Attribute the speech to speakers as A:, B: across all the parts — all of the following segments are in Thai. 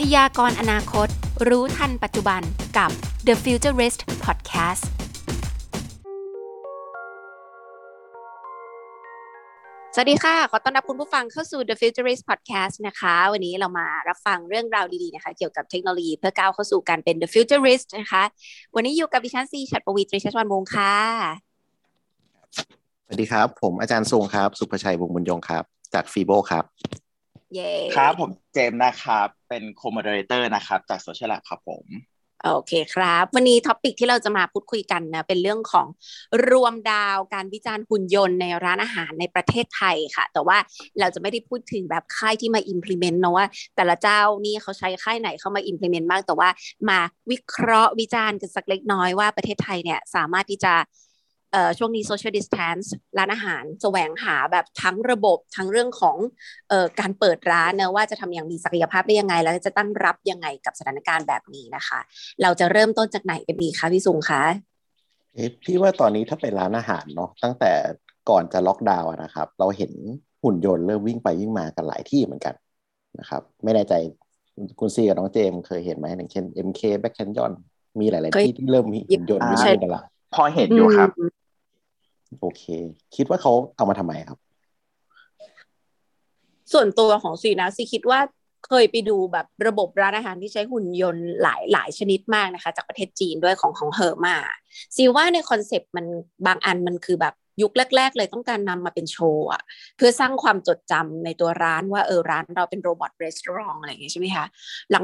A: พยากรณ์อนาคต รู้ทันปัจจุบันกับ The Futurist Podcast สวัสดีค่ะ ขอต้อนรับคุณผู้ฟังเข้าสู่ The Futurist Podcast นะคะ วันนี้เรามารับฟังเรื่องราวดีๆนะคะ เกี่ยวกับเทคโนโลยีเพื่อก้าวเข้าสู่การเป็น The Futurist นะคะ วันนี้อยู่กับดิฉันซีชัดประวิตรีชัชวันวงศ์ค่ะ
B: สวัสดีครับ ผมอาจารย์ทรงครับ สุภชัยวงศ์บุญยงครับ จากฟีโบครับ
A: เย้
C: ครับผมเจมส์นะครับ เป็นโคม m ดเรเตอร์นะครับจากโซเชียลแลบครับผม
A: โอเคครับ วันนี้ topic ที่เราจะมาพูดคุยกันนะเป็นเรื่องของรวมดาวการวิจารณ์หุ่นยนต์ในร้านอาหารในประเทศไทยค่ะ แต่ว่าเราจะไม่ได้พูดถึงแบบค่ายที่มา implement เนอะว่า แต่ละเจ้านี่เขาใช้ค่ายไหนเข้ามา implement บ้างแต่ว่ามาวิเคราะห์วิจารณ์กันสักเล็กน้อยว่าประเทศไทยเนี่ยสามารถที่จะ ช่วงนี้ social distance ร้านอาหารแสวงหาแบบทั้งระบบทั้งเรื่องของเอ่อการเปิดร้านเนะว่าจะทำอย่างมีศักยภาพได้ยังไง แล้วจะตั้งรับยังไงกับสถานการณ์แบบนี้นะคะ เราจะเริ่มต้นจากไหนกันดีคะพี่สุงคะ
B: เอ๊ะพี่ว่าตอนนี้ถ้าเป็นร้านอาหารเนาะตั้งแต่ก่อนจะล็อกดาวน์อะนะครับ เราเห็นหุ่นยนต์เริ่มวิ่งไปวิ่งมากันหลายที่เหมือนกันนะครับไม่แน่ใจคุณซีกับน้องเจมส์เคยเห็นไหมอย่างเช่น MK Back Canyon มีหลาย ๆ ที่ที่เริ่มมีหุ่นยนต์วิ่ง
C: ใช่
B: ไปตลาด
C: พอเห็นอยู่ครับ
A: อืม
B: โอเค คิดว่าเขาเอามาทำไมครับ
A: ส่วนตัวของซีนะซีคิดว่าเคยไปดูแบบระบบร้านอาหารที่ใช้หุ่นยนต์หลายหลายชนิดมากนะคะ จากประเทศจีนด้วยของของเฮอร์มาซีว่าในคอนเซปต์มันบางอันมันคือแบบยุคแรก ๆ เลยต้องการนำมาเป็นโชว์อะเพื่อสร้างความจดจำในตัวร้านว่าเออร้านเราเป็น robot restaurant อะไรอย่างเงี้ยใช่ไหมคะ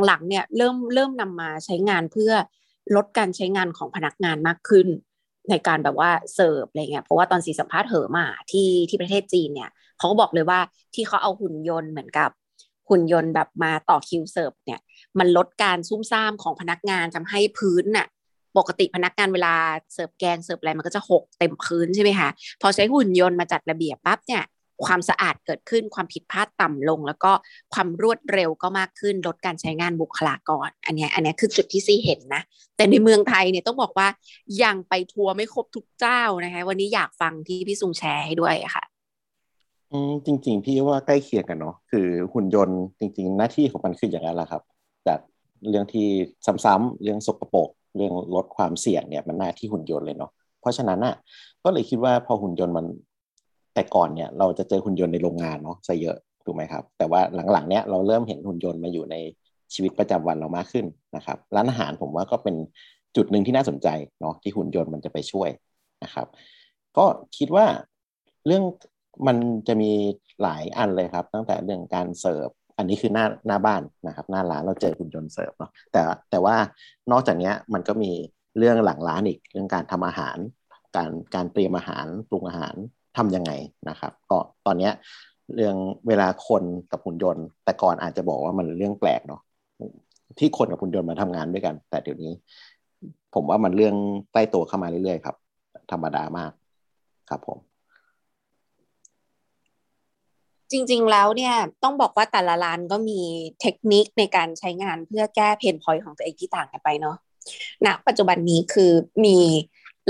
A: หลังๆเนี่ยเริ่มเริ่มนำมาใช้งานเพื่อลดการใช้งานของพนักงานมากขึ้น ในการแบบว่าเสิร์ฟอะไรเงี้ยเพราะว่าตอนสีสัมภาษณ์เหอมาที่ที่ประเทศจีนเนี่ยเขาก็บอกเลยว่าที่เขาเอาหุ่นยนต์เหมือนกับหุ่นยนต์แบบมาต่อคิวเสิร์ฟเนี่ย มันลดการซุ่มซ่ามของพนักงานทำให้พื้นน่ะปกติพนักงานเวลาเสิร์ฟแกงเสิร์ฟอะไรมันก็จะหกเต็มพื้นใช่ไหมคะพอใช้หุ่นยนต์มาจัดระเบียบปั๊บเนี่ย ความสะอาดเกิดขึ้นความผิดพลาดต่ำลง แล้วก็ความรวดเร็วก็มากขึ้นลดการใช้งานบุคลากร อันนี้อันนี้คือจุดที่ซีเห็นนะ แต่ในเมืองไทยเนี่ยต้องบอกว่ายังไปทัวร์ไม่ครบทุกเจ้านะคะวันนี้อยากฟังที่พี่ซุงแชร์ให้ด้วยค่ะ
B: อืมจริง ๆ พี่ว่าใกล้เคียงกันเนาะคือหุ่นยนต์จริง ๆ หน้าที่ของมันคืออย่างนั้นแหละครับจากเรื่องที่ซ้ำๆเรื่องสกปรกเรื่องลดความเสี่ยงเนี่ยมันหน้าที่หุ่นยนต์เลยเนาะเพราะฉะนั้นอะก็เลยคิดว่าพอหุ่นยนต์มัน แต่ก่อนเนี่ยเราจะเจอหุ่นยนต์ในโรงงานเนาะซะเยอะถูกไหมครับ แต่ว่าหลังๆเนี่ยเราเริ่มเห็นหุ่นยนต์มาอยู่ในชีวิตประจำวันเรามากขึ้นนะครับร้านอาหารผมว่าก็เป็นจุดหนึ่งที่น่าสนใจเนาะที่หุ่นยนต์มันจะไปช่วยนะครับ ก็คิดว่าเรื่องมันจะมีหลายอันเลยครับ ตั้งแต่เรื่องการเสิร์ฟอันนี้คือหน้าหน้าบ้านนะครับหน้าร้านเราเจอหุ่นยนต์เสิร์ฟเนาะแต่แต่ว่านอกจากนี้มันก็มีเรื่องหลังร้านอีกเรื่องการทำอาหาร การการเตรียมอาหารปรุงอาหาร ทำยังไงนะครับ ก็ตอนเนี้ยเรื่องเวลาคนกับหุ่นยนต์ แต่ก่อนอาจจะบอกว่ามันเรื่องแปลกเนาะที่คนกับหุ่นยนต์มาทำงานด้วยกัน แต่เดี๋ยวนี้ ผมว่ามันเรื่องใกล้ตัวเข้ามาเรื่อยๆครับ ธรรมดามากครับผม
A: จริงๆแล้วเนี่ยต้องบอกว่าแต่ละร้านก็มีเทคนิคในการใช้งานเพื่อแก้เพนพอยต์ของตัวเองที่ต่างกันไปเนาะณปัจจุบันนี้คือมี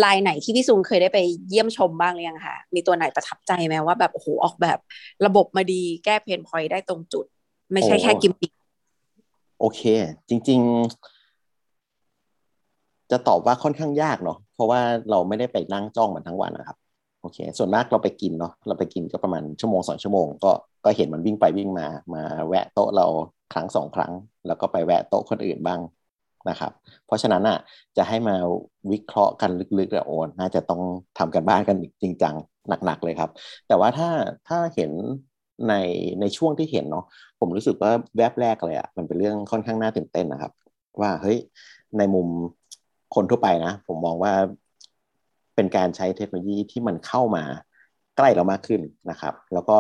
A: ลายไหนที่พี่ซุงเคยได้ไปเยี่ยมชมบ้างหรือยังคะมีตัวไหนประทับใจไหมว่าแบบโอ้โหออกแบบ ระบบมาดีแก้เพนพอยต์ได้ตรงจุด ไม่ใช่แค่
B: โอ้
A: กิมมิค
B: โอเค จริง ๆ จะตอบว่าค่อนข้างยากเนาะเพราะว่าเราไม่ได้ไปนั่งจ้องมันทั้งวันนะครับโอเค ส่วนมากเราไปกินเนาะเราไปกินก็ประมาณชั่วโมงสองชั่วโมงก็ก็เห็นมันวิ่งไปวิ่งมา มาแวะโต๊ะเราครั้งสองครั้ง แล้วก็ไปแวะโต๊ะคนอื่นบ้าง นะครับ เพราะฉะนั้นอะจะให้มาวิเคราะห์กันลึกๆอะโอนน่าจะต้องทำกันบ้านกันจริงจังหนักๆเลยครับ แต่ว่าถ้าถ้าเห็นในในช่วงที่เห็นเนาะผมรู้สึกว่าแวบแรกเลยอะ่ะมันเป็นเรื่องค่อนข้างน่าตื่นเต้นนะครับ ว่าเฮ้ยในมุมคนทั่วไปนะ ผมมองว่าเป็นการใช้เทคโนโลยีที่มันเข้ามาใกล้เรามากขึ้นนะครับ แล้วก็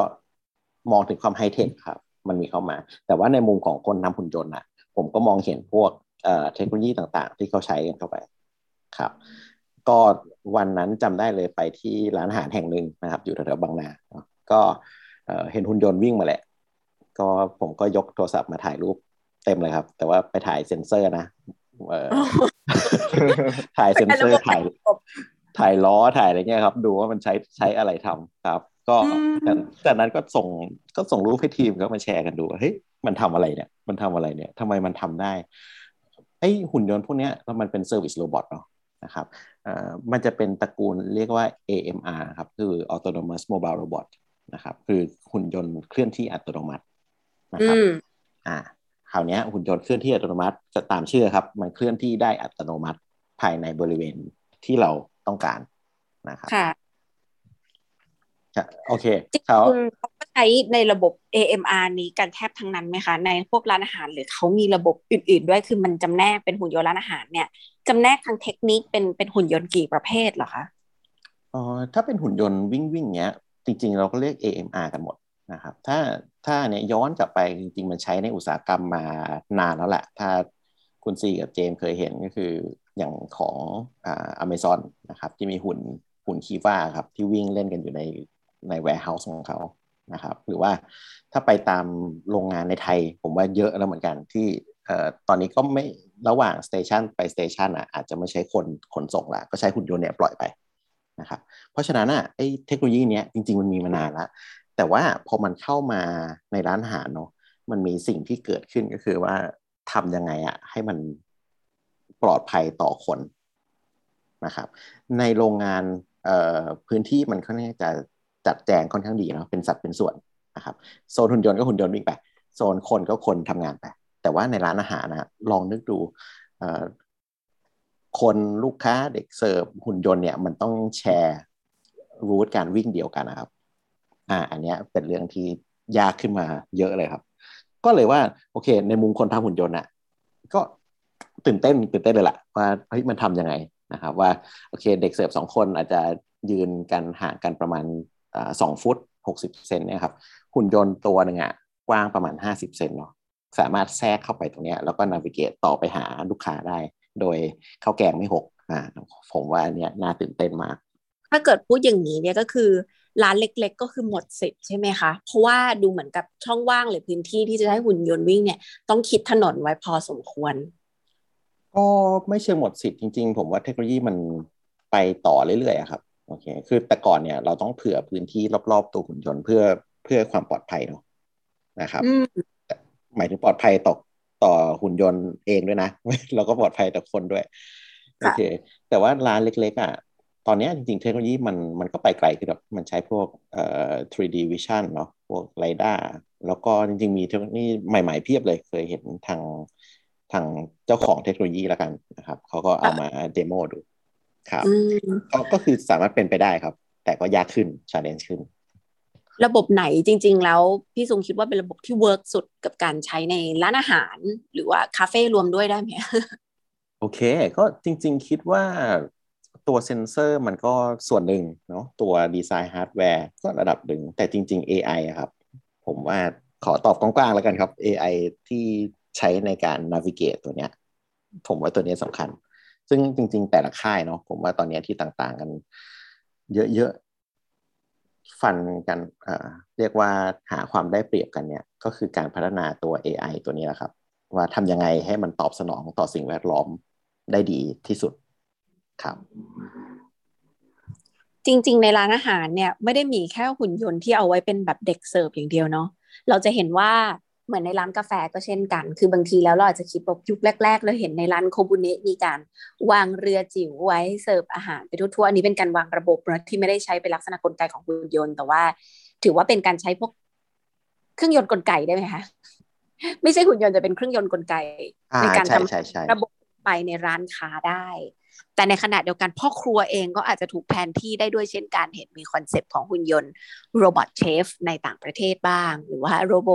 B: มองถึงความไฮเทคครับ มันมีเข้ามา แต่ว่าในมุมของคนทำหุ่นยนต์อะผมก็มองเห็นพวก เอ่อเทคโนโลยีต่างๆ ที่เขาใช้กันเข้าไปครับ ก็วันนั้นจำได้เลยไปที่ร้านอาหารแห่งหนึ่งนะครับ อยู่แถวๆบางนาเนอะก็เอ่อเห็นหุ่นยนต์วิ่งมาแหละ ก็ผมก็ยกโทรศัพท์มาถ่ายรูปเต็มเลยครับ แต่ว่าไปถ่ายเซ็นเซอร์นะเอ่อถ่ายเซ็นเซอร์ถ่ายถ่ายล้อถ่ายอะไรเงี้ยครับ ดูว่ามันใช้ใช้อะไรทำครับ ก็
A: อืม
B: แต่แต่นั้นก็ส่งก็ส่งรูปให้ทีมก็มาแชร์กันดูว่าเฮ้ยมันทำอะไรเนี่ย มันทำอะไรเนี่ยทำไมมันทำได้ ไอ้หุ่นยนต์พวกเนี้ยมันเป็น service robot เนาะนะครับมันจะเป็นตระกูลเรียกว่า AMR ครับคือ Autonomous Mobile Robot นะครับคือหุ่นยนต์เคลื่อนที่อัตโนมัตินะครับอ่าคราวนี้หุ่นยนต์เคลื่อนที่อัตโนมัติจะตามชื่อครับ มันเคลื่อนที่ได้อัตโนมัติภายในบริเวณที่เราต้องการนะครับ
A: ค่ะ
B: โอเค
A: เขาเขา ใช้ในระบบ AMR นี้กันแทบทั้งนั้นไหมคะ ในพวกร้านอาหารหรือเขามีระบบอื่น ๆ ด้วยคือมันจำแนกเป็นหุ่นยนต์ร้านอาหารเนี่ยจำแนกทางเทคนิคเป็นเป็นหุ่นยนต์กี่ประเภทเหรอคะ
B: อ๋อถ้าเป็นหุ่นยนต์วิ่งวิ่งเนี้ยจริง ๆ เราก็เรียก AMR กันหมดนะครับถ้าถ้าเนี่ยย้อนกลับไปจริง ๆ มันใช้ในอุตสาหกรรมมานานแล้วแหละถ้าคุณซีกับเจมเคยเห็นก็คืออย่างของอ่าอเมซอนนะครับที่มีหุ่นหุ่น Kiva ครับที่วิ่งเล่นกันอยู่ในใน warehouse ของเขา นะครับหรือว่าถ้าไปตามโรงงานในไทย ผมว่าเยอะแล้วเหมือนกันที่ตอนนี้ก็ไม่ระหว่าง station ไป station อะอาจจะไม่ใช้คนขนส่งละก็ใช้หุ่นยนต์เนี่ยปล่อยไปนะครับเพราะฉะนั้นอะไอ้เทคโนโลยีเนี้ยจริง ๆ มันมีมานานแล้วแต่ว่าพอมันเข้ามาในร้านอาหารเนาะมันมีสิ่งที่เกิดขึ้นก็คือว่าทำยังไงอะให้มันปลอดภัยต่อคนนะครับในโรงงานพื้นที่มันค่อนข้างจะ จัดแจงค่อนข้างดีเนาะเป็นสัดเป็นส่วนนะครับโซนหุ่นยนต์ก็หุ่นยนต์วิ่งไปโซนคนก็คนทำงานไป แต่ว่าในร้านอาหารนะลองนึกดูคนลูกค้าเด็กเสิร์ฟหุ่นยนต์เนี่ยมันต้องแชร์รูทการวิ่งเดียวกันนะครับ อ่า อันนี้เป็นเรื่องที่ยากขึ้นมาเยอะเลยครับ ก็เลยว่าโอเค ในมุมคนทำหุ่นยนต์อะก็ตื่นเต้นตื่นเต้นเลยล่ะว่าเฮ้ยมันทำยังไงนะครับ ว่าโอเค เด็กเสิร์ฟสองคนอาจจะยืนกันห่างกันประมาณ สองฟุตหกสิบเซนเนี่ยครับหุ่นยนต์ตัวหนึ่งอะกว้างประมาณห้าสิบเซนเนาะสามารถแทรกเข้าไปตรงนี้แล้วก็นาวิเกตต่อไปหาลูกค้าได้ โดยข้าวแกงไม่หกอ่าผมว่าอันเนี้ยน่าตื่นเต้นมาก
A: ถ้าเกิดพูดอย่างนี้เนี่ยก็คือร้านเล็ก ๆ ก็คือหมดสิทธิ์ใช่ไหมคะ เพราะว่าดูเหมือนกับช่องว่างหรือพื้นที่ที่จะให้หุ่นยนต์วิ่งเนี่ยต้องคิดถนนไว้พอสมควร
B: ก็ไม่เชิงหมดสิทธิ์จริง ๆ ผมว่าเทคโนโลยีมันไปต่อเรื่อยๆครับ โอเค คือแต่ก่อนเนี่ยเราต้องเผื่อพื้นที่รอบๆตัวหุ่นยนต์เพื่อเพื่อความปลอดภัยเนาะนะครับ หมายถึงปลอดภัยต่อต่อหุ่นยนต์เองด้วยนะ แล้วก็ปลอดภัยต่อคนด้วย โอเค แต่ว่าร้านเล็ก ๆ อะ ตอนนี้จริงๆเทคโนโลยีมันมันก็ไปไกลคือแบบมันใช้พวกเอ่อ 3D vision เนาะ พวก LiDAR แล้วก็จริงๆมีเทคโนโลยีใหม่ๆเพียบเลย เคยเห็นทางทางเจ้าของเทคโนโลยีแล้วกันนะครับ เขาก็เอามา demo ดู ครับก็ก็คือสามารถเป็นไปได้ครับ แต่ก็ยากขึ้น challenge ขึ้น
A: ระบบไหนจริง ๆ แล้วพี่ซุงคิดว่าเป็นระบบที่ work สุดกับการใช้ในร้านอาหาร หรือว่าคาเฟ่รวมด้วยได้ไหม
B: โอเค ก็จริง ๆ คิดว่าตัวเซนเซอร์มันก็ส่วนหนึ่งเนาะตัวดีไซน์ฮาร์ดแวร์ก็ระดับหนึ่ง แต่จริง ๆ AI ครับ ผมว่าขอตอบกว้างๆแล้วกันครับ AI ที่ใช้ในการ navigate ตัวเนี้ย ผมว่าตัวนี้สำคัญ ซึ่งจริง ๆ แต่ละค่ายเนาะผมว่าตอนนี้ที่ต่างๆกัน เยอะๆฟันกันเรียกว่าหาความได้เปรียบกันเนี่ย ก็คือการพัฒนาตัว AI ตัวนี้แหละครับ ว่าทำยังไงให้มันตอบสนองต่อสิ่งแวดล้อมได้ดีที่สุดครับ
A: จริง ๆ ในร้านอาหารเนี่ยไม่ได้มีแค่หุ่นยนต์ที่เอาไว้เป็นแบบเด็กเสิร์ฟอย่างเดียวเนาะเราจะเห็นว่า เหมือนในร้านกาแฟก็เช่นกัน คือบางทีแล้วเราอาจจะคิดว่ายุคแรก ๆ เราเห็นในร้านโคบุเนะมีการวางเรือจิ๋วไว้เสิร์ฟอาหารไปทั่วๆอันนี้เป็นการวางระบบนะที่ไม่ได้ใช้เป็นลักษณะกลไกของหุ่นยนต์ แต่ว่า ถือว่าเป็นการใช้พวกเครื่องยนต์กลไกได้ไหมคะไม่ใช่หุ่นยนต์จะเป็นเครื่องยนต์กลไกในการทำระบบไปในร้านค้าได้ แต่ในขณะเดียวกันพ่อครัวเองก็อาจจะถูกแทนที่ได้ด้วยเช่นการเห็นมี concept ของหุ่นยนต์ robot chef ในต่างประเทศบ้าง หรือว่า robo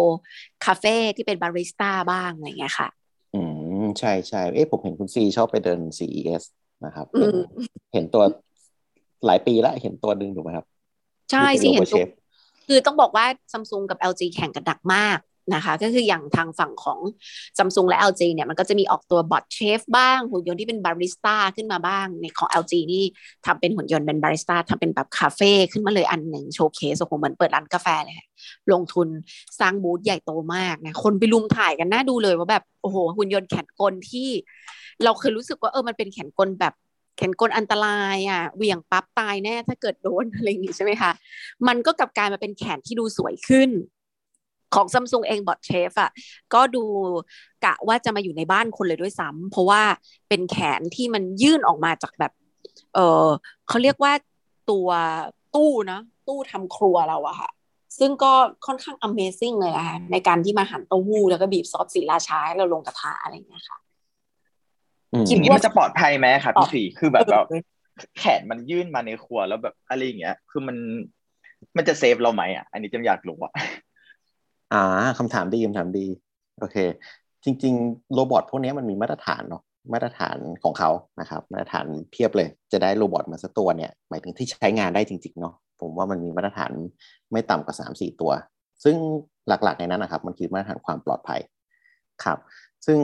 A: cafe ที่เป็นบาริสต้าบ้างอะไรเงี้ยค่ะ
B: อืมใช่ใช่เอ๊ะผมเห็นคุณซีชอบไปเดิน CES นะครับ เห็นตัวหลายปีแล้วเห็นตัวหนึ่งถูกไหมครับ
A: ใช่สิเห็นตัวคือต้องบอกว่าซัมซุงกับ LG แข่งกันหนักมาก นะคะ ก็คืออย่างทางฝั่งของ Samsung และ LG เนี่ยมันก็จะมีออกตัว bot chef บ้างหุ่นยนต์ที่เป็นบาริสต้าขึ้นมาบ้าง ในของ LG นี่ทำเป็นหุ่นยนต์เป็นบาริสต้าทำเป็นแบบคาเฟ่ขึ้นมาเลยอันหนึ่ง showcase โอ้โหเหมือนเปิดร้านกาแฟเลยลงทุนสร้างบูธใหญ่โตมากนะคนไปลุมถ่ายกันน่าดูเลยว่าแบบโอ้โหหุ่นยนต์แขนกลที่ เราเคยรู้สึกว่าเออมันเป็นแขนกลแบบแขนกลอันตรายอะเหวี่ยงปั๊บตายแน่ถ้าเกิดโดนอะไรอย่างงี้ใช่ไหมคะมันก็กลับกลายมาเป็นแขนที่ดูสวยขึ้น ของซัมซุงเองบอทเชฟอะก็ดูกะว่าจะมาอยู่ในบ้านคนเลยด้วยซ้ำเพราะว่าเป็นแขนที่มันยื่นออกมาจากแบบ เออเขาเรียกว่าตัวตู้นะตู้ทำครัวเราอะค่ะ ซึ่งก็ค่อนข้าง Amazing เลยอะในการที่มาหั่นเต้าหู้แล้วก็บีบซอสสีราชาให้เราลงกระทะอะไรอย่างเงี้ยค่ะ
C: คิดว่ามันจะปลอดภัยไหมครับพี่สีคือแบบแบบแขนมันยื่นมาในครัวแล้วแบบอะไรอย่างเงี้ย คือมันมันจะเซฟเราไหมอะ อันนี้จำอยากรู้อะ
B: อ่าคำถามดีคำถามดี โอเค จริง ๆ โรบอทพวกนี้มันมีมาตรฐานเนาะมาตรฐานของเขานะครับ มาตรฐานเพียบเลย จะได้ robot มาสักตัวเนี่ยหมายถึงที่ใช้งานได้จริง ๆ เนาะผมว่ามันมีมาตรฐานไม่ต่ำกว่าสามสี่ตัว ซึ่งหลักๆในนั้นนะครับ มันคือมาตรฐานความปลอดภัยครับ ซึ่ง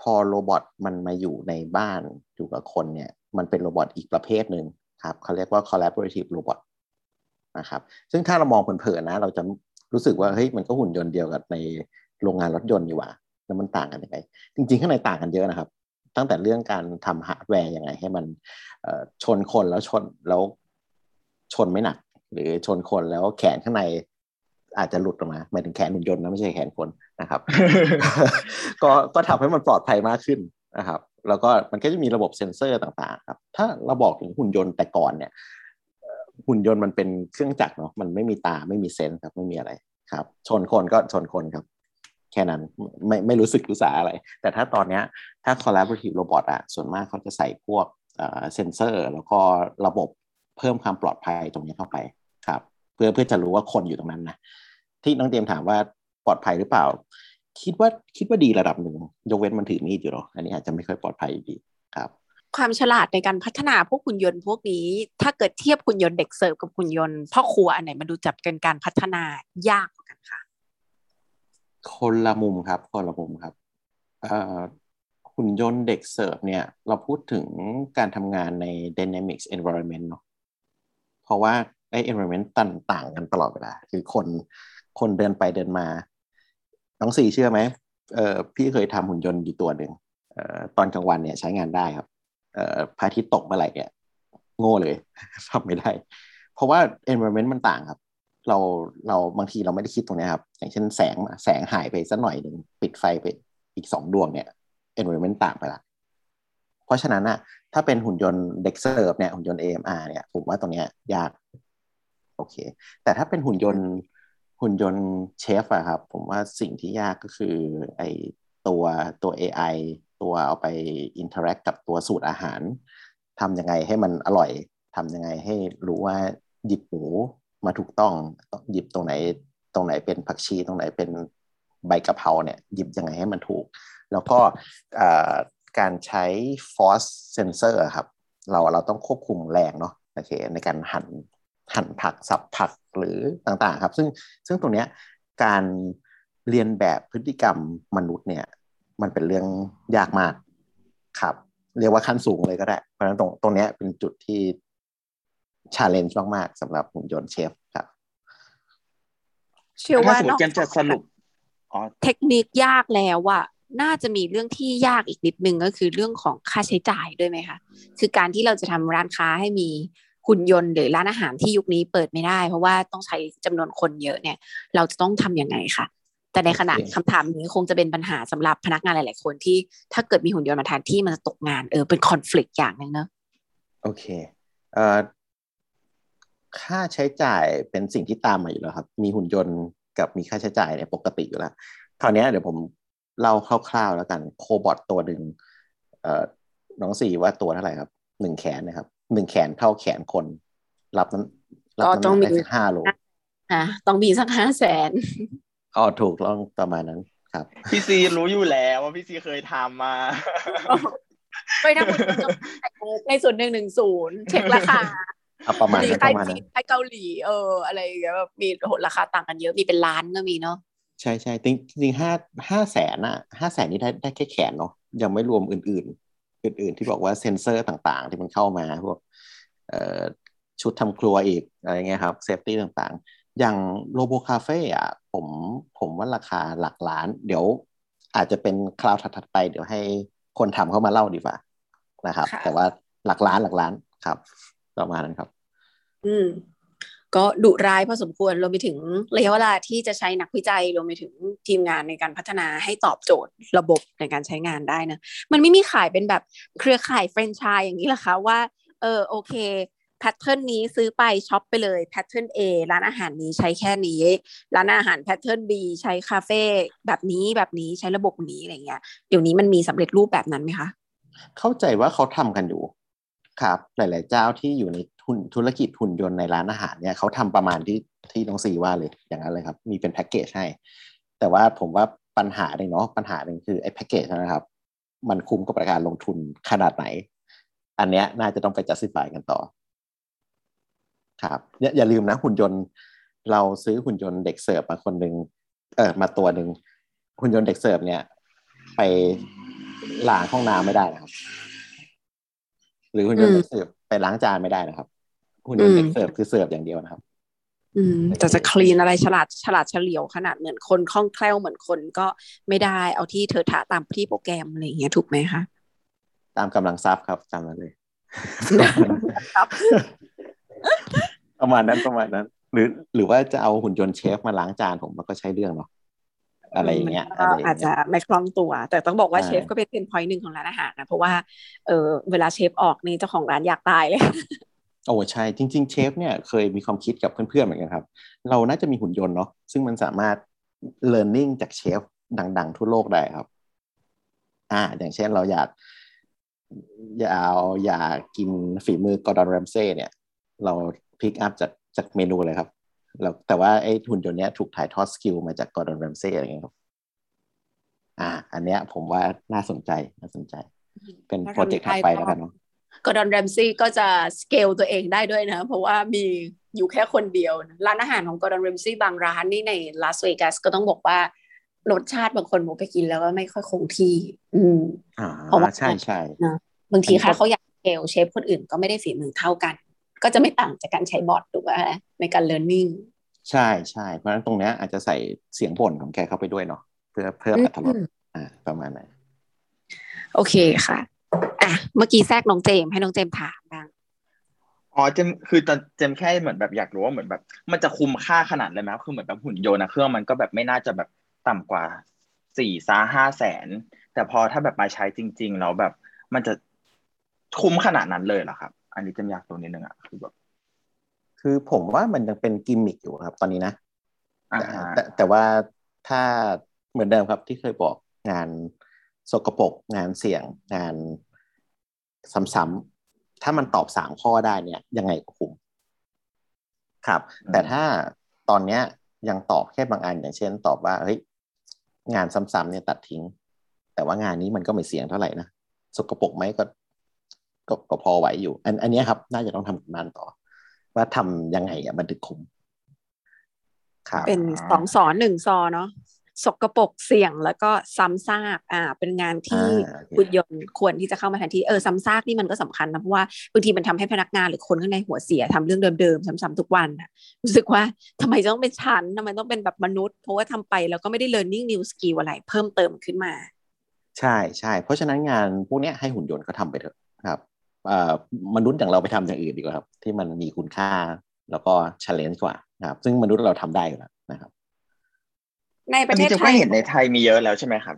B: พอ robot มันมาอยู่ในบ้านอยู่กับคนเนี่ยมันเป็น robot อีกประเภทหนึ่งครับเขาเรียกว่า collaborative robot นะครับ ซึ่งถ้าเรามองเผินๆนะ เราจะ รู้สึกว่าเฮ้ยมันก็หุ่นยนต์เดียวกับในโรงงานรถยนต์อยู่ว่ะแล้วมันต่างกันยังไง จริงๆข้างในต่างกันเยอะนะครับ ตั้งแต่เรื่องการทำฮาร์ดแวร์ยังไง ให้มันชนคนแล้วชนแล้วชนไม่หนัก หรือชนคนแล้วแขนข้างในอาจจะหลุดออกมาหมายถึงแขนหุ่นยนต์นะไม่ใช่แขนคนนะครับ ก็ก็ทำให้มันปลอดภัยมากขึ้นนะครับ แล้วก็มันก็จะมีระบบเซ็นเซอร์ต่างๆครับ ถ้าเราบอกถึงหุ่นยนต์แต่ก่อนเนี่ย หุ่นยนต์มันเป็นเครื่องจักรเนาะมันไม่มีตาไม่มี sense ครับไม่มีอะไรครับ ชนคนก็ชนคนครับ แค่นั้นไม่ไม่รู้สึกรู้สาอะไร แต่ถ้าตอนเนี้ยถ้า collaborative robot อะส่วนมากเขาจะใส่พวกเซนเซอร์ แล้วก็ระบบเพิ่มความปลอดภัยตรงนี้เข้าไปครับ เพื่อเพื่อจะรู้ว่าคนอยู่ตรงนั้นนะที่น้องเตรียมถามว่าปลอดภัยหรือเปล่า คิดว่าคิดว่าดีระดับหนึ่งยกเว้นมันถือมีดอยู่หรออันนี้อาจจะไม่ค่อยปลอดภัยดี ค
A: วามฉลาดในการพัฒนาพวกหุ่นยนต์พวกนี้ ถ้าเกิดเทียบหุ่นยนต์เด็กเสิร์ฟกับหุ่นยนต์พ่อครัวอันไหนมาดูจับกันการพัฒนายากกว่ากันคะ
B: คนละมุมครับคนละมุมครับหุ่นยนต์เด็กเสิร์ฟเนี่ย เราพูดถึงการทำงานใน dynamics environment เนาะเพราะว่าไอ้ environment ต่างกันตลอดเวลา คือคนคนเดินไปเดินมาน้องสี่เชื่อไหมเออพี่เคยทำหุ่นยนต์อยู่ตัวหนึ่งออตอนกลางวันเนี่ยใช้งานได้ครับ พระอาทิตย์ตกเมื่อไหร่เนี่ยโง่เลยทำไม่ได้ เพราะว่า environment มันต่างครับ เราเราบางทีเราไม่ได้คิดตรงนี้ครับ อย่างเช่นแสงแสงหายไปสักหน่อยหนึ่งปิดไฟไปอีกสองดวงเนี่ย environment ต่างไปละเพราะฉะนั้นอะถ้าเป็นหุ่นยนต์เด็กเซิร์ฟเนี่ยหุ่นยนต์ AMR เนี่ยผมว่าตรงเนี้ยากโอเค แต่ถ้าเป็นหุ่นยนต์หุ่นยนต์เชฟอะครับ ผมว่าสิ่งที่ยากก็คือไอตัวตัว AI ตัวเอาไป interact กับตัวสูตรอาหารทำยังไงให้มันอร่อยทำยังไงให้รู้ว่าหยิบหมูมาถูกต้องหยิบตรงไหนตรงไหนเป็นผักชี ตรงไหนเป็นใบกะเพราเนี่ยหยิบยังไงให้มันถูก แล้วก็การใช้ force sensor ครับ เราเราต้องควบคุมแรงเนาะโอเคในการหั่นหั่นผักสับผักหรือต่างๆ ครับ ซึ่งซึ่งตรงเนี้ยการเรียนแบบพฤติกรรมมนุษย์เนี่ย มันเป็นเรื่องยากมากครับ เรียกว่าขั้นสูงเลยก็ได้ เพราะฉะนั้นตรงตรงนี้เป็นจุดที่ชาเลนจ์มากๆสำหรับหุ่นยนต์เชฟครับ
A: เชื่อว่า
C: นอกจากสรุป
A: เทคนิคยากแล้วอะน่าจะมีเรื่องที่ยากอีกนิดนึงก็คือเรื่องของค่าใช้จ่ายด้วยไหมคะ คือการที่เราจะทำร้านค้าให้มีหุ่นยนต์หรือร้านอาหารที่ยุคนี้เปิดไม่ได้ เพราะว่าต้องใช้จำนวนคนเยอะเนี่ย เราจะต้องทํำยังไงคะ แต่ในขณะคำถามนี้คงจะเป็นปัญหาสำหรับพนักงานหลาย ๆ คนที่ถ้าเกิดมีหุ่นยนต์มาแทนที่มันจะตกงานเออเป็นคอน FLICT อย่างนึงเนอะ
B: โอเคเอ่อค่าใช้จ่ายเป็นสิ่งที่ตามมาอยู่แล้วครับ มีหุ่นยนต์กับมีค่าใช้จ่ายเนี่ยปกติอยู่แล้วคราวนี้เดี๋ยวผมเล่าคร่าวๆแล้วกันโคบอทตัวหนึ่งเอ่อน้องสี่ว่าตัวเท่าไหร่ครับหนึ่งแขนนะครับหนึ่งแขนเท่าแขนคน รับนั้น
A: รับน้ำหนัก
B: ได้สักห้าโล
A: อะต้องมีสักห้าแสน
B: อ๋อถูกต้องประมาณนั้นครับ
C: พี่ซีรู้อยู่แล้วว่าพี่ซีเคยทำมา
A: ไปทำในส่วนหนึ่งหนึ่งศูนย์เช็คราคา
B: ประมาณนั้นประมาณ
A: นั้นไทยเกาหลีเอออะไรอย่างเงี้ยมีราคาต่างกันเยอะมีเป็นล้านก็มีเนาะ
B: ใช่ใช่จริงจริงห้าห้าแสนอะห้าแสนนี่ได้ได้แค่แขนเนาะยังไม่รวมอื่น ๆ อื่น ๆ ที่บอกว่าเซ็นเซอร์ต่างๆ ที่มันเข้ามาพวกเอ่อชุดทำครัวอีกอะไรเงี้ยครับ safety ต่างๆ อย่าง robo cafe อะผมผมว่าราคาหลักล้าน เดี๋ยวอาจจะเป็นคราวถัดๆไป เดี๋ยวให้คนทำเข้ามาเล่าดีกว่านะครับ แต่ว่าหลักล้านหลักล้านครับ ประมาณนั้นครับ
A: อืม ก็ดุร้ายพอสมควรรวมไปถึงระยะเวลาที่จะใช้นักวิจัยรวมไปถึงทีมงานในการพัฒนาให้ตอบโจทย์ระบบในการใช้งานได้นะมันไม่มีขายเป็นแบบเครือข่ายแฟรนไชส์อย่างนี้หรอคะว่าเออโอเค pattern นี้ซื้อไปช็อปไปเลยแพทเทิร์น A ร้านอาหารนี้ใช้แค่นี้ ร้านอาหารแพทเทิร์น B ใช้คาเฟ่แบบนี้แบบนี้ใช้ระบบนี้อะไรเงี้ยเดี๋ยวนี้มันมีสำเร็จรูปแบบนั้นไหมคะ
B: เข้าใจว่าเขาทำกันอยู่ครับ หลาย ๆ เจ้าที่อยู่ในทุนธุรกิจหุ่นยนต์ในร้านอาหารเนี่ยเขาทำประมาณที่ที่น้องซีว่าเลยอย่างนั้นเลยครับ มีเป็นแพ็กเกจให้ แต่ว่าผมว่าปัญหาหนึ่งเนาะปัญหาหนึ่งคือไอ้แพ็กเกจนะครับ มันคุ้มกับการลงทุนขนาดไหน อันเนี้ยน่าจะต้องไปจัดสิบายกันต่อ ครับเนี่ยอย่าลืมนะหุ่นยนต์เราซื้อหุ่นยนต์เด็กเสิร์ฟมาคนหนึ่งเออมาตัวหนึ่งหุ่นยนต์เด็กเสิร์ฟเนี่ย ไปล้างห้องน้ำไม่ได้นะครับ หรือหุ่นยนต์เด็กเสิร์ฟไปล้างจานไม่ได้นะครับ หุ่นยนต์เด็กเสิร์ฟคือเสิร์ฟอย่างเดียวนะครับ
A: อืมแต่จะคลีนอะไรฉลาดฉลาดเฉลียวขนาดเหมือนคนคล่องแคล่วเหมือนคนก็ไม่ได้เอาที่เธอถาตามที่โปรแกรมอะไรอย่างเงี้ยถูกไหมคะ
B: ตามกำลังทรัพย์ครับจำนั้นเลย ประมาณนั้นประมาณนั้น หรือหรือว่าจะเอาหุ่นยนต์เชฟมาล้างจานผมมันก็ใช้เรื่องเนาะอะไรอย่างเงี้ย
A: อาจจะไม่คล่องตัว แต่ต้องบอกว่าเชฟก็เป็นเป็นพอยต์หนึ่งของร้านอาหารนะ เพราะว่าเออเวลาเชฟออกนี่เจ้าของร้านอยากตายเลย
B: โอ้ใช่ จริง ๆ เชฟเนี่ยเคยมีความคิดกับเพื่อนๆเหมือนกันครับ เราน่าจะมีหุ่นยนต์เนาะซึ่งมันสามารถ learning จากเชฟดัง ๆ ทั่วโลกได้ครับ อ่า อย่างเช่นเราอยาก อยากอยากกินฝีมือ Gordon Ramsay เนี่ย เรา pick up จากจากเมนูเลยครับแล้วแต่ว่าไอ้หุ่นยนต์เนี้ยถูกถ่ายทอด skill มาจาก Gordon Ramsay อะไรเงี้ยครับ อ่า อันเนี้ยผมว่าน่าสนใจน่าสนใจ เป็น project ถัดไปแล้วกันเนาะ
A: Gordon Ramsay ก็จะสเกลตัวเองได้ด้วยนะ เพราะว่ามีอยู่แค่คนเดียว ร้านอาหารของ Gordon Ramsay บางร้านนี่ในลาสเวกัสก็ต้องบอกว่ารสชาติบางคนผมไปกินแล้วก็ไม่ค่อยคงที่ อืม
B: เพราะว่าใช่ใช่
A: นะบางทีค่ะเขาอยากเกลเชฟคนอื่นก็ไม่ได้ฝีมือเท่ากัน ก็จะไม่ต่างจากการใช้บอทถูกไหมในการเรียนรู้
B: ใช่ใช่เพราะฉะนั้นตรงนี้อาจจะใส่เสียงบ่นของแกเข้าไปด้วยเนาะเพื่อเพิ่มอัตรรสอ่าประมาณนั้น
A: โอเคค่ะอะเมื่อกี้แทรกน้องเจมให้น้องเจมถามบ้าง
C: อ๋อเจมคือตอนเจมแค่เหมือนแบบอยากรู้ว่าเหมือนแบบ มันจะคุ้มค่าขนาดเลยไหมคือเหมือนแบบหุ่นยนต์นะเครื่องมันก็แบบไม่น่าจะแบบต่ำกว่าสี่ซาห้าแสนแต่พอถ้าแบบมาใช้จริง ๆ แล้วแบบมันจะคุ้มขนาดนั้นเลยเหรอครับ อันนี้จะอยากตัวนิดนึงอะคือแบบ
B: คือผมว่ามันยังเป็นกิมมิคอยู่ครับ ตอนนี้นะแต่แต่ว่าถ้าเหมือนเดิมครับที่เคยบอกงานสกปรกงานเสี่ยงงานซ้ำๆถ้ามันตอบสามข้อได้เนี่ย ยังไงก็คุ้มครับ แต่ถ้าตอนเนี้ยยังตอบแค่บางอันอย่างเช่น ตอบว่าเฮ้ยงานซ้ำๆเนี่ยตัดทิ้ง แต่ว่างานนี้มันก็ไม่เสี่ยงเท่าไหร่นะสกปรกไหมก็ ก็ก็พอไหวอยู่ อันอันนี้ครับ น่าจะต้องทำงานต่อ ว่าทำยังไงอะมันถึงคุ้ม
A: เป็นสองสอนหนึ่งซอเนาะสกรปรกเสี่ยงแล้วก็ซ้ำซากอ่า เป็นงานที่หุ่นยนต์ควรที่จะเข้ามาแทนที่เออซ้ำซากนี่มันก็สำคัญนะเพราะว่าบางทีมันทำให้พนักงานหรือคนข้างในหัวเสียทำเรื่องเดิมๆซ้ำๆทุกวันอะรู้สึกว่าทำไมต้องเป็นชั้นทำไมต้องเป็นแบบมนุษย์ เพราะว่าทำไปแล้วก็ไม่ได้ learning new skill อะไรเพิ่มเติมขึ้นมา
B: ใช่ใช่เพราะฉะนั้นงานพวกนี้ให้หุ่นยนต์เขาทาไปเถอะครับ มนุษย์อย่างเราไปทำอย่างอื่นดีกว่าครับ ที่มันมีคุณค่าแล้วก็ challenge กว่านะครับ ซึ่งมนุษย์เราทำได้อยู่แล้วนะครับ
A: ในประเทศ
C: ไทยเห็นในไทยมีเยอะแล้วใช่ไหมครับ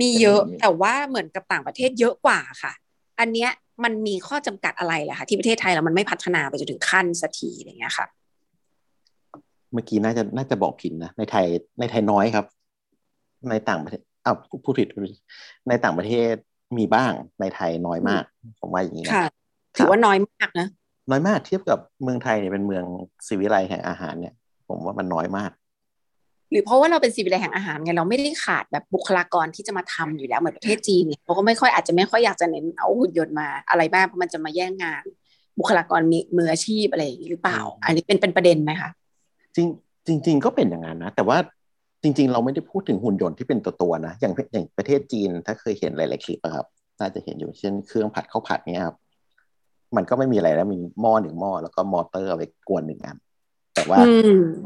A: มีเยอะแต่ว่าเหมือนกับต่างประเทศเยอะกว่าค่ะ อันเนี้ยมันมีข้อจำกัดอะไรล่ะคะที่ประเทศไทยแล้วมันไม่พัฒนาไปจนถึงขั้นสักทีอะไรเงี้ยค่ะ
B: เมื่อกี้น่าจะน่าจะบอกผิดนะในไทยในไทยน้อยครับ ในต่างประเทศอ้าวผู้ผิดในต่างประเทศ มีบ้างในไทยน้อยมาก ผมว่าอย่างนี้นะ
A: ถือว่าน้อยมากนะ
B: น้อยมากเทียบกับเมืองไทยเนี่ยเป็นเมืองสิวิไลแห่งอาหารเนี่ย ผมว่ามันน้อยมาก
A: หรือเพราะว่าเราเป็นสิวิไลแห่งอาหารไงเราไม่ได้ขาดแบบบุคลากรที่จะมาทำอยู่แล้วเหมือนประเทศจีนเนี่ยเขาก็ไม่ค่อยอาจจะไม่ค่อยอยากจะเน้นเอาหุ่นยนต์มาอะไรบ้างเพราะมันจะมาแย่งงาน บุคลากรมีมืออาชีพอะไรอย่างนี้หรือเปล่า อันนี้เป็นเป็นประเด็นไหมคะ
B: จริงจริง ๆ ก็เป็นอย่างนั้นนะ แต่ว่า จริง ๆ เราไม่ได้พูดถึงหุ่นยนต์ที่เป็นตัวตัวนะ อย่างอย่างประเทศจีนถ้าเคยเห็นหลาย ๆ คลิปครับ น่าจะเห็นอยู่เช่นเครื่องผัดข้าวผัดเนี่ยครับ มันก็ไม่มีอะไรแล้วมีหม้อหนึ่งหม้อแล้วก็มอเตอร์เอาไปกวนหนึ่งอัน แต่ว่า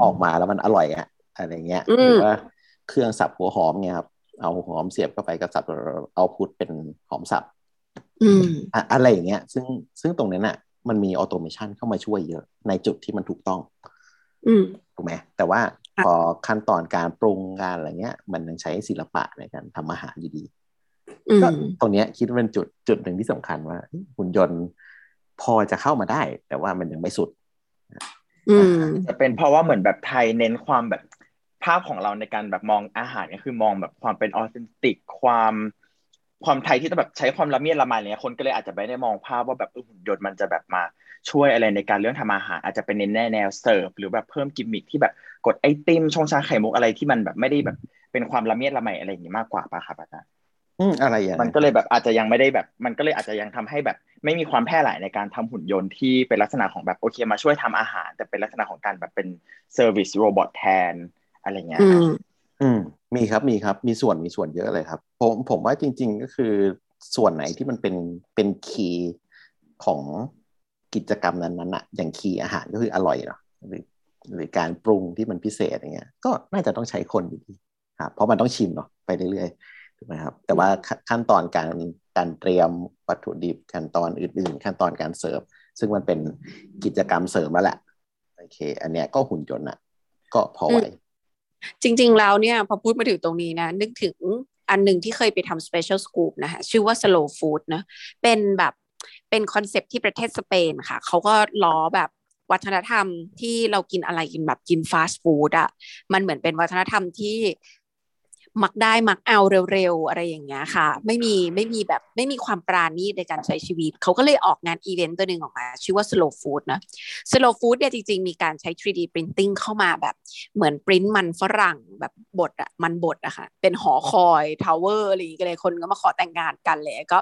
B: ออกมาแล้วมันอร่อยอะอะไรเงี้ยหรือว่าเครื่องสับหัวหอมเงี้ยครับเอาหัวหอมเสียบเข้าไปก็สับเอาพุทเป็นหอมสับอะไรอย่างเงี้ย ซึ่งซึ่งตรงนั้นอะมันมีออโตเมชันเข้ามาช่วยเยอะในจุดที่มันถูกต้อง
A: อืม
B: ถูกไหมแต่ว่า พอขั้นตอนการปรุงการอะไรเงี้ย มันยังใช้ศิลปะในการทำอาหารอยู่ดี
A: อืม
B: ก็ตรงเนี้ยคิดว่าเป็นจุดจุดหนึ่งที่สำคัญว่าหุ่นยนต์พอจะเข้ามาได้ แต่ว่ามันยังไม่สุด
A: อืม
C: จะเป็นเพราะว่าเหมือนแบบไทยเน้นความแบบภาพของเราในการแบบมองอาหารก็คือมองแบบความเป็นออเทนติกความความไทยที่จะแบบใช้ความละเมียดละไมอะไรเงี้ยคนก็เลยอาจจะไม่ได้มองภาพว่าแบบเออหุ่นยนต์มันจะแบบมา ช่วยอะไรในการเรื่องทำอาหารอาจจะเป็นในแนวแนวเสิร์ฟหรือแบบเพิ่มกิมมิคที่แบบกดไอติมชงชาไข่มุกอะไรที่มันแบบไม่ได้แบบเป็นความละเมียดละไมอะไรอย่างงี้มากกว่าป่ะครับอาจารย์
B: อืมอะไรอย่าง
C: มันก็เลยแบบอาจจะยังไม่ได้แบบ มันก็เลยอาจจะยังทำให้แบบ ไม่มีความแพร่หลายในการทำหุ่นยนต์ที่เป็นลักษณะของแบบโอเคมาช่วยทำอาหาร แต่เป็นลักษณะของการแบบเป็น service robot แทนอะไรเงี้ย
A: อืม
B: อืมมีครับมีครับมีส่วนมีส่วนเยอะเลยครับ ผมผมว่าจริง ๆ ก็คือส่วนไหนที่มันเป็นเป็น key ของ กิจกรรมนั้นๆอะอย่าง key อาหารก็คืออร่อยเนาะหรือหรือการปรุงที่มันพิเศษอย่างเงี้ย ก็น่าจะต้องใช้คนอยู่ดีครับเพราะมันต้องชิมเนาะไปเรื่อยๆถูกไหมครับ แต่ว่าขั้นตอนการการเตรียมวัตถุดิบขั้นตอนอื่น ๆ ขั้นตอนการเสิร์ฟซึ่งมันเป็นกิจกรรมเสริมแล้วแหละโอเค อันเนี้ยก็หุ่นยนต์อะก็พอไหว
A: จริง ๆ แล้วเนี่ยพอพูดมาถึงตรงนี้นะ นึกถึงอันหนึ่งที่เคยไปทำ special scoop นะคะชื่อว่า slow food นะเป็นแบบ เป็นคอนเซปที่ประเทศสเปนค่ะ เขาก็ล้อแบบวัฒนธรรมที่เรากินอะไรกินแบบกินฟาสต์ฟู้ดอะมันเหมือนเป็นวัฒนธรรมที่มักได้มักเอาเร็วๆอะไรอย่างเงี้ยค่ะ ไม่มีไม่มีแบบไม่มีความประณีตในการใช้ชีวิต เขาก็เลยออกงานอีเวนต์ตัวหนึ่งออกมา ชื่อว่า slow food นะ slow food เนี่ยจริงๆ มีการใช้ 3D printing เข้ามาแบบเหมือนปริ้นมันฝรั่งแบบบดอะมันบดอะค่ะ เป็นหอคอย tower อะไรอย่างเงี้ยเลยคนก็มาขอแต่งงานกันเลยก็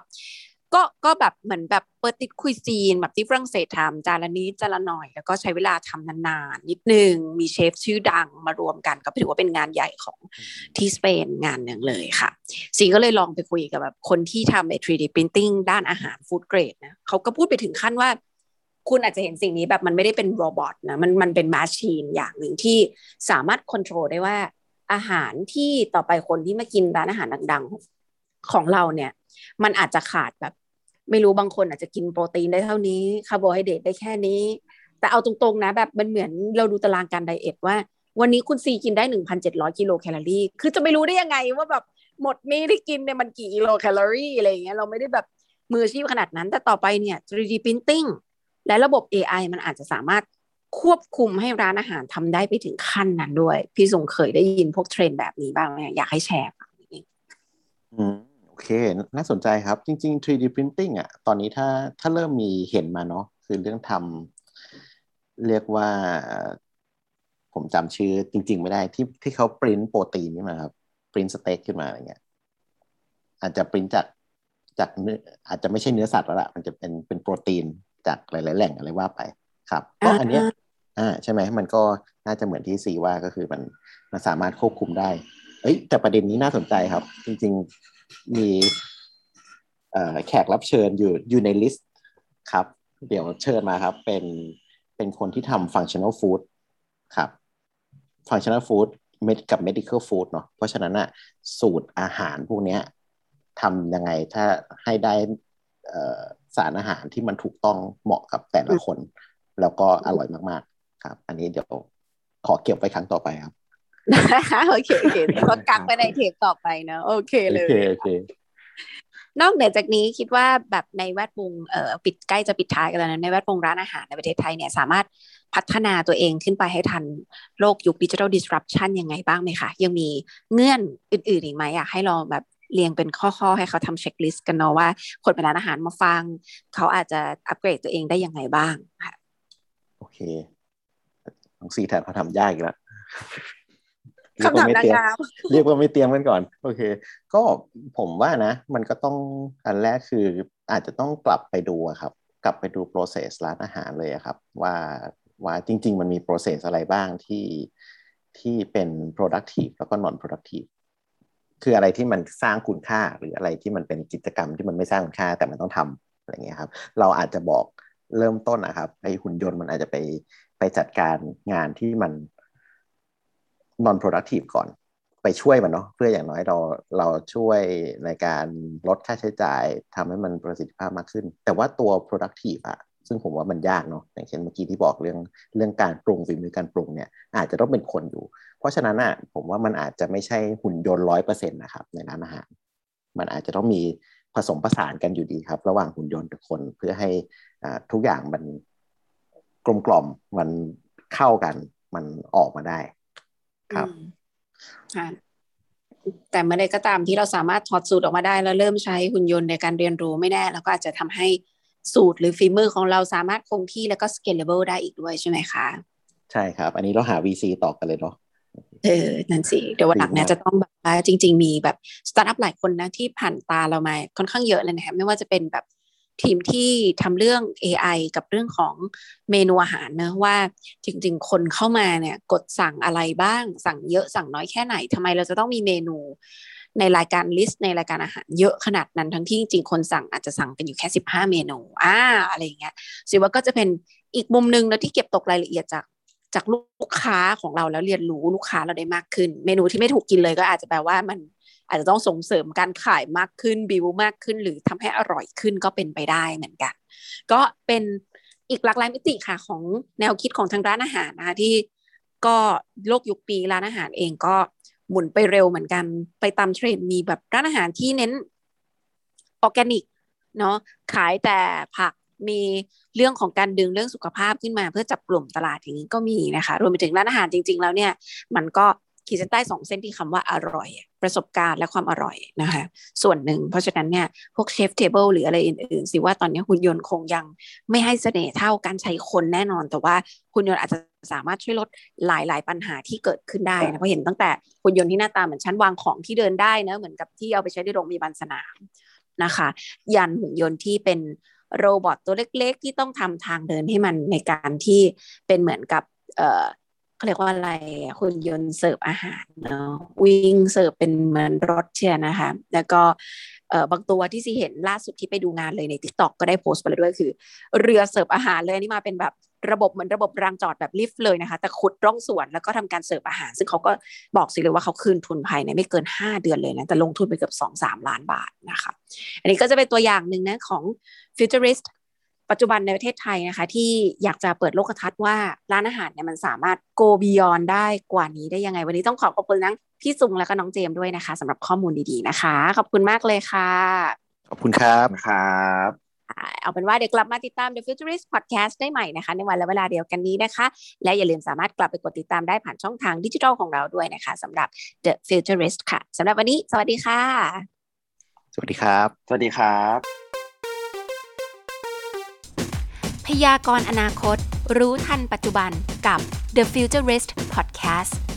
A: ก็ก็แบบเหมือนแบบ petite cuisine แบบที่ฝรั่งเศสทำจานละนิดจานละหน่อย แล้วก็ใช้เวลาทำนานๆนิดนึง มีเชฟชื่อดังมารวมกันก็ถือว่าเป็นงานใหญ่ของที่สเปนงานหนึ่งเลยค่ะซีก็เลยลองไปคุยกับแบบคนที่ทำไอ้ 3D printing ด้านอาหารฟู้ดเกรดนะเขาก็พูดไปถึงขั้นว่าคุณอาจจะเห็นสิ่งนี้แบบมันไม่ได้เป็นโรบอทนะมันมันเป็นมาชีนอย่างหนึ่งที่สามารถควบคุมได้ว่าอาหารที่ต่อไปคนที่มากินร้านอาหารดัง ๆ ของเราเนี่ย มันอาจจะขาดแบบ ไม่รู้บางคนอาจจะกินโปรตีนได้เท่านี้คาร์โบไฮเดรตได้แค่นี้ แต่เอาตรงๆนะแบบมันเหมือนเราดูตารางการ diet ว่า วันนี้คุณซีกินได้ 1,700 กิโลแคลอรี่ คือจะไม่รู้ได้ยังไงว่าแบบหมดนี้ที่กินเนี่ยมันกี่กิโลแคลอรี่อะไรอย่างเงี้ยเราไม่ได้แบบมืออาชีพขนาดนั้น แต่ต่อไปเนี่ย 3D printing และระบบ AI มันอาจจะสามารถควบคุมให้ร้านอาหารทำได้ไปถึงขั้นนั้นด้วย พี่สงเคยได้ยินพวกเทรนด์แบบนี้บ้างไหมอยากให้แชร์
B: อืม โอเค น่าสนใจครับ จริง ๆ 3D printing อะ ตอนนี้ถ้าถ้าเริ่มมีเห็นมาเนาะ คือเรื่องทำเรียกว่า ผมจำชื่อจริง ๆ ไม่ได้ที่ที่เขาปริ้นโปรตีนขึ้นมาครับ ปริ้นสเต็กขึ้นมาอะไรเงี้ย อาจจะปริ้นจากจากเนื้ออาจจะไม่ใช่เนื้อสัตว์แล้วล่ะมันจะเป็นเป็นโปรตีนจากหลาย ๆ แหล่งอะไรว่าไป ครับ ก็อันเนี้ย อ่า ใช่ไหม มันก็น่าจะเหมือนที่ซีว่าก็คือมันมันสามารถควบคุมได้ เอ้ย แต่ประเด็นนี้น่าสนใจครับ จริง ๆ มีแขกรับเชิญอยู่อยู่ในลิสต์ครับ เดี๋ยวเชิญมาครับเป็นเป็นคนที่ทำ functional food ครับ functional food กับ medical food เนาะเพราะฉะนั้นอะสูตรอาหารพวกนี้ทำยังไงถ้าให้ได้สารอาหารที่มันถูกต้องเหมาะกับแต่ละคน แล้วก็อร่อยมาก ๆ ครับ อันนี้เดี๋ยวขอเก็บไว้ครั้งต่อไปครับ
A: โอเคโอเคเดี๋ยวก็กักไปในเทปต่อไปเนอะโอเค
B: โอ
A: เลย
B: เคโอเค
A: นอกเหนือจากนี้คิดว่าแบบในแวดวงเอ่อปิดใกล้จะปิดท้ายกันแล้วนะในแวดวงร้านอาหารในประเทศไทยเนี่ยสามารถพัฒนาตัวเองขึ้นไปให้ทันโลกยุค digital disruption ยังไงบ้างไหมคะยังมีเงื่อนอื่นๆอีกไหมอยากให้ลองแบบเรียงเป็นข้อๆให้เขาทำ checklist กันเนาะว่าคนไปร้านอาหารมาฟัง เขาอาจจะอัปเกรดตัวเองได้ยังไงบ้างค่ะ
B: โอเคน้องซีแทนเขาทำยากอีกแล้ว
A: คำถาม
B: เรียกว่
A: นาง
B: ไเตรียม
A: งาม
B: เรียกว่าไม่เตรียมกันก่อน โอเค ก็ผมว่านะ มันก็ต้องอันแรกคืออาจจะต้องกลับไปดูอะครับ กลับไปดู process ร้านอาหารเลยอะครับ ว่าว่าจริง ๆ มันมี process อะไรบ้างที่ที่เป็น productive แล้วก็ non productive คืออะไรที่มันสร้างคุณค่าหรืออะไรที่มันเป็นกิจกรรมที่มันไม่สร้างคุณค่าแต่มันต้องทำอะไรเงี้ยครับ เราอาจจะบอกเริ่มต้นนะครับไอหุ่นยนต์มันอาจจะไปไปจัดการงานที่มัน non productive ก่อนไปช่วยมันเนาะเพื่ออย่างน้อยเราเราช่วยในการลดค่าใช้จ่ายทำให้มันประสิทธิภาพมากขึ้น แต่ว่าตัว productive อะซึ่งผมว่ามันยากเนาะอย่างเช่นเมื่อกี้ที่บอกเรื่องเรื่องการปรุงฝีมือการปรุงเนี่ยอาจจะต้องเป็นคนอยู่ เพราะฉะนั้นอะผมว่ามันอาจจะไม่ใช่หุ่นยนต์ร้อยเปอร์เซ็นต์นะครับในร้านอาหาร มันอาจจะต้องมีผสมผสานกันอยู่ดีครับ ระหว่างหุ่นยนต์กับคนเพื่อให้ทุกอย่างมันกลมกล่อมมันเข้ากันมันออกมาได้ ครับ
A: อืมค่ะแต่เมื่อใดก็ตามที่เราสามารถถอดสูตรออกมาได้ แล้วเริ่มใช้หุ่นยนต์ในการเรียนรู้ไม่แน่เราก็อาจจะทำให้สูตรหรือฝีมือของเราสามารถคงที่แล้วก็ scalable ได้อีกด้วยใช่ไหมคะ
B: ใช่ครับ อันนี้เราหา VC ต่อกันเลยเนาะ
A: เออ นั่นสิ เดี๋ยววันหลังเนี่ย
B: ดีมาก
A: จะต้องแบบว่าจริง ๆ มีแบบสตาร์ทอัพหลายคนนะที่ผ่านตาเรามาค่อนข้างเยอะเลยนะคะไม่ว่าจะเป็นแบบ ทีมที่ทำเรื่อง AI กับเรื่องของเมนูอาหารนะว่าจริง ๆ คนเข้ามาเนี่ยกดสั่งอะไรบ้าง สั่งเยอะสั่งน้อยแค่ไหนทำไมเราจะต้องมีเมนูในรายการ list ในรายการอาหารเยอะขนาดนั้นทั้งที่จริงคนสั่งอาจจะสั่งกันอยู่แค่สิบห้าเมนูอ่าอะไรอย่างเงี้ยซีว่าก็จะเป็นอีกมุมหนึงนะที่เก็บตกรายละเอียดจากจากลูกค้าของเราแล้วเรียนรู้ลูกค้าเราได้มากขึ้น เมนูที่ไม่ถูกกินเลยก็อาจจะแปลว่ามัน อาจจะต้องส่งเสริมการขายมากขึ้นบิวมากขึ้น หรือทำให้อร่อยขึ้นก็เป็นไปได้เหมือนกัน ก็เป็นอีกหลากหลายมิติค่ะของแนวคิดของทางร้านอาหารนะคะที่ก็โลกยุคนี้ร้านอาหารเองก็หมุนไปเร็วเหมือนกันไปตามเทรนด์มีแบบร้านอาหารที่เน้นออร์แกนิกเนาะขายแต่ผักมีเรื่องของการดึงเรื่องสุขภาพขึ้นมา เพื่อจับกลุ่มตลาดอย่างนี้ก็มีนะคะ รวมไปถึงร้านอาหารจริง ๆ แล้วเนี่ย มันก็ ขีดเส้นใต้สองเส้นที่คำว่าอร่อย ประสบการณ์และความอร่อยนะคะส่วนหนึ่ง เพราะฉะนั้นเนี่ยพวก chef's table หรืออะไรอื่นๆซีว่าตอนนี้หุ่นยนต์คงยังไม่ให้เสน่ห์เท่าการใช้คนแน่นอน แต่ว่าหุ่นยนต์อาจจะสามารถช่วยลดหลาย ๆ ปัญหาที่เกิดขึ้นได้นะเพราะเห็นตั้งแต่หุ่นยนต์ที่หน้าตาเหมือนชั้นวางของที่เดินได้นะเหมือนกับที่เอาไปใช้ในโรงพยาบาลสนามนะคะ ยันหุ่นยนต์ที่เป็น robot ตัวเล็ก ๆ ที่ต้องทำทางเดินให้มันในการที่เป็นเหมือนกับ เขาเรียกว่าอะไรอะหุ่นยนต์เสิร์ฟอาหารเนาะวิ่งเสิร์ฟเป็นเหมือนรถเชียนะคะ แล้วก็บางตัวที่ซีเห็นล่าสุดที่ไปดูงานเลยใน TikTok ก็ได้โพสต์ไปเลยด้วยคือ เรือเสิร์ฟอาหารเลยอันนี่มาเป็นแบบระบบเหมือนระบบรางจอดแบบลิฟต์เลยนะคะ แต่ขุดร่องสวนแล้วก็ทำการเสิร์ฟอาหาร ซึ่งเขาก็บอกสิเลยว่าเขาคืนทุนภายในไม่เกิน 5 เดือนเลยนะแต่ลงทุนไปเกือบ2-3 ล้านบาทนะคะ อันนี้ก็จะเป็นตัวอย่างหนึ่งนะของ futurist ปัจจุบันในประเทศไทยนะคะ ที่อยากจะเปิดโลกทัศน์ว่าร้านอาหารเนี่ยมันสามารถ go beyond ได้กว่านี้ได้ยังไง วันนี้ต้องขอขอบคุณทั้งพี่ซุงและก็น้องเจมส์ด้วยนะคะสำหรับข้อมูลดีๆนะคะ ขอบคุณมากเลยค่ะ
B: ขอบคุณครับ
C: ครับ
A: อ่าเอาเป็นว่าเดี๋ยวกลับมาติดตาม The Futurist Podcast ได้ใหม่นะคะ ในวันและเวลาเดียวกันนี้นะคะ และอย่าลืมสามารถกลับไปกดติดตามได้ผ่านช่องทางดิจิทัลของเราด้วยนะคะสำหรับ The Futurist ค่ะสำหรับวันนี้ สวัสดีค่ะ
B: สวัสดีครับ
C: สวัสดีครับ
D: พยากรณ์อนาคต รู้ทันปัจจุบันกับ The Futurist Podcast